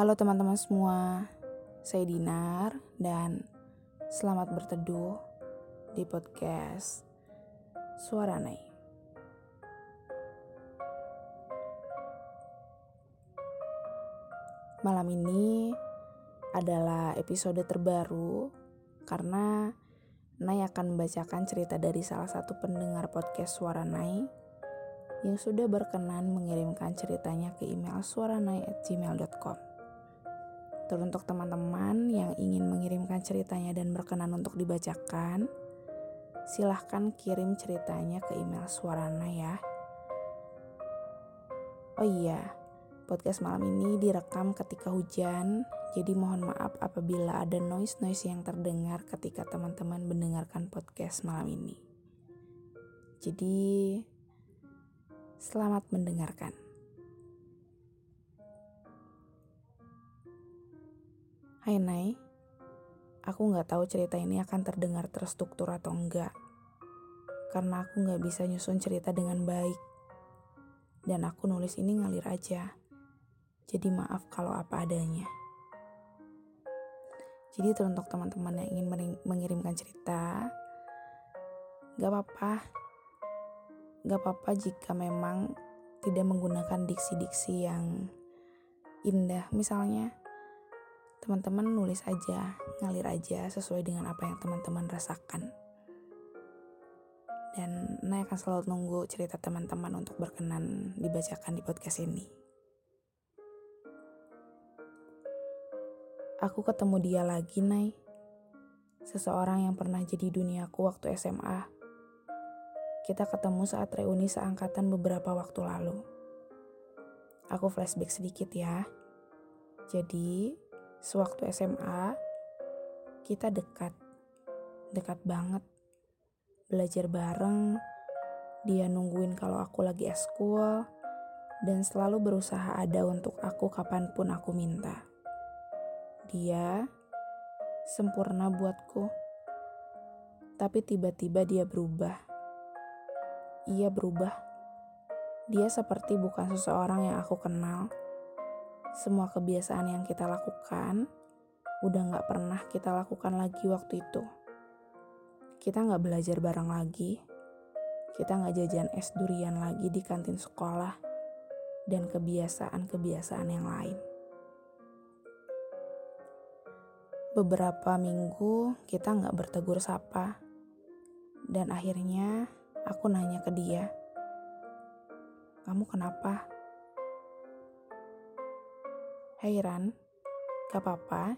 Halo teman-teman semua, saya Dinar dan selamat berteduh di podcast Suara Nai. Malam ini adalah episode terbaru karena Nai akan membacakan cerita dari salah satu pendengar podcast Suara Nai yang sudah berkenan mengirimkan ceritanya ke email suaranai@gmail.com. Teruntuk teman-teman yang ingin mengirimkan ceritanya dan berkenan untuk dibacakan, silahkan kirim ceritanya ke email Suarana ya. Oh iya, podcast malam ini direkam ketika hujan, jadi mohon maaf apabila ada noise-noise yang terdengar ketika teman-teman mendengarkan podcast malam ini. Jadi, selamat mendengarkan. Hai Nai, aku nggak tahu cerita ini akan terdengar terstruktur atau enggak. Karena aku nggak bisa nyusun cerita dengan baik. Dan aku nulis ini ngalir aja. Jadi maaf kalau apa adanya. Jadi teruntuk teman-teman yang ingin mengirimkan cerita, gak apa-apa. Gak apa-apa jika memang tidak menggunakan diksi-diksi yang indah. Misalnya, teman-teman nulis aja, ngalir aja sesuai dengan apa yang teman-teman rasakan. Dan Naya akan selalu nunggu cerita teman-teman untuk berkenan dibacakan di podcast ini. Aku ketemu dia lagi, Nay. Seseorang yang pernah jadi duniaku waktu SMA. Kita ketemu saat reuni seangkatan beberapa waktu lalu. Aku flashback sedikit ya. Jadi, sewaktu SMA, kita dekat. Dekat banget. Belajar bareng, dia nungguin kalau aku lagi eskul, dan selalu berusaha ada untuk aku kapan pun aku minta. Dia sempurna buatku. Tapi tiba-tiba dia berubah. Ia berubah. Dia seperti bukan seseorang yang aku kenal. Semua kebiasaan yang kita lakukan udah gak pernah kita lakukan lagi waktu itu. Kita gak belajar bareng lagi. Kita gak jajan es durian lagi di kantin sekolah. Dan kebiasaan-kebiasaan yang lain. Beberapa minggu kita nggak bertegur sapa. Dan akhirnya aku nanya ke dia, kamu kenapa? Hei Ran, gak apa-apa.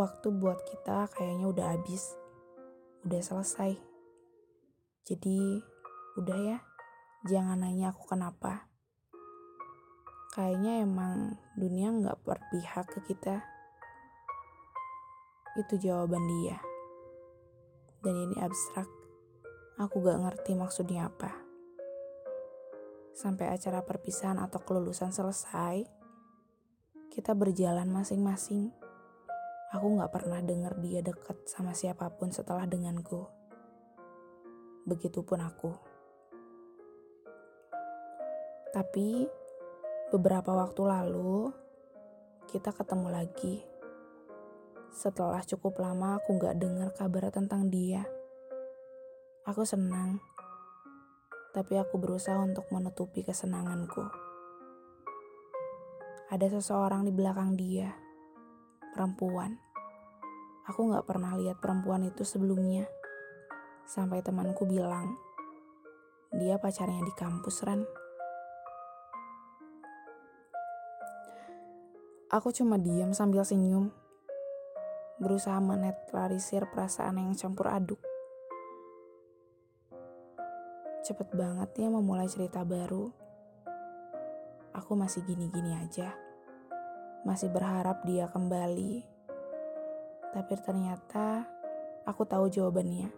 Waktu buat kita kayaknya udah habis. Udah selesai. Jadi, udah ya. Jangan nanya aku kenapa. Kayaknya emang dunia nggak berpihak ke kita. Itu jawaban dia. Dan ini abstrak. Aku gak ngerti maksudnya apa. Sampai acara perpisahan atau kelulusan selesai, kita berjalan masing-masing. Aku gak pernah dengar dia deket sama siapa pun setelah denganku. Begitupun aku. Tapi beberapa waktu lalu kita ketemu lagi setelah cukup lama aku gak dengar kabar tentang dia. Aku senang, tapi aku berusaha untuk menutupi kesenanganku. Ada seseorang di belakang dia, perempuan. Aku gak pernah lihat perempuan itu sebelumnya. Sampai temanku bilang, dia pacarnya di kampus, Ran. Aku cuma diam sambil senyum berusaha menetralisir perasaan yang campur aduk. Cepet banget ya memulai cerita baru. Aku masih gini-gini aja. Masih berharap dia kembali. Tapi ternyata aku tahu jawabannya.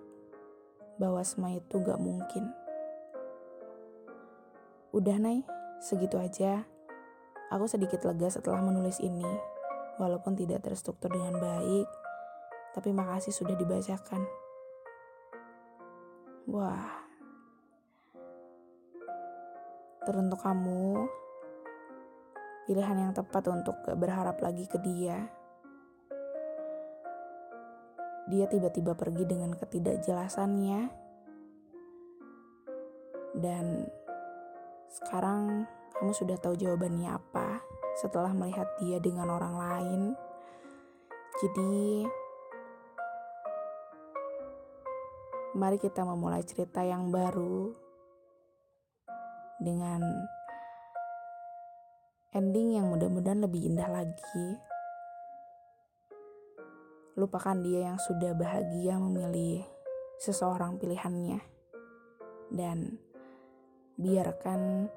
Bahwa semua itu gak mungkin. Udah, Nay. Segitu aja. Aku sedikit lega setelah menulis ini walaupun tidak terstruktur dengan baik, tapi makasih sudah dibacakan. Wah, teruntuk kamu pilihan yang tepat untuk berharap lagi ke dia. Dia tiba-tiba pergi dengan ketidakjelasannya, dan sekarang kamu sudah tahu jawabannya apa setelah melihat dia dengan orang lain. Jadi, mari kita memulai cerita yang baru dengan ending yang mudah-mudahan lebih indah lagi. Lupakan dia yang sudah bahagia memilih seseorang pilihannya. Dan biarkan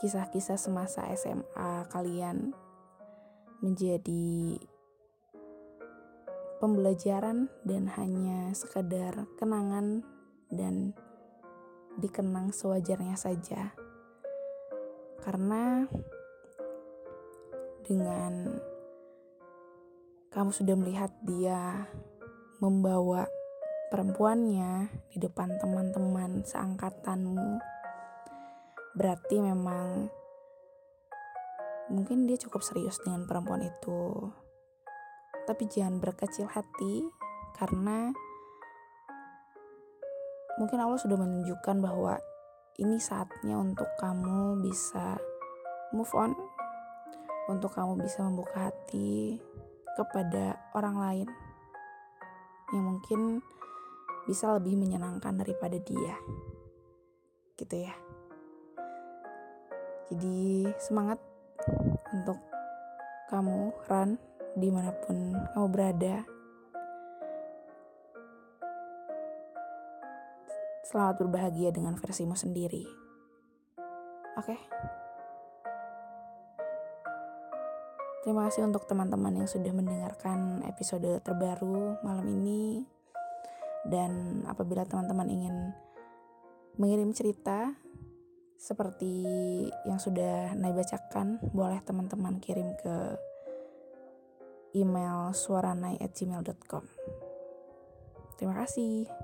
kisah-kisah semasa SMA kalian menjadi pembelajaran dan hanya sekedar kenangan dan dikenang sewajarnya saja. Karena dengan kamu sudah melihat dia membawa perempuannya di depan teman-teman seangkatanmu, berarti memang mungkin dia cukup serius dengan perempuan itu. Tapi jangan berkecil hati karena mungkin Allah sudah menunjukkan bahwa ini saatnya untuk kamu bisa move on, untuk kamu bisa membuka hati kepada orang lain yang mungkin bisa lebih menyenangkan daripada dia. Gitu ya. Jadi semangat untuk kamu, Ran, di mana pun kamu berada. Selamat berbahagia dengan versimu sendiri. Oke. Okay? Terima kasih untuk teman-teman yang sudah mendengarkan episode terbaru malam ini. Dan apabila teman-teman ingin mengirim cerita seperti yang sudah Nai bacakan, boleh teman-teman kirim ke email suaranai@gmail.com. Terima kasih.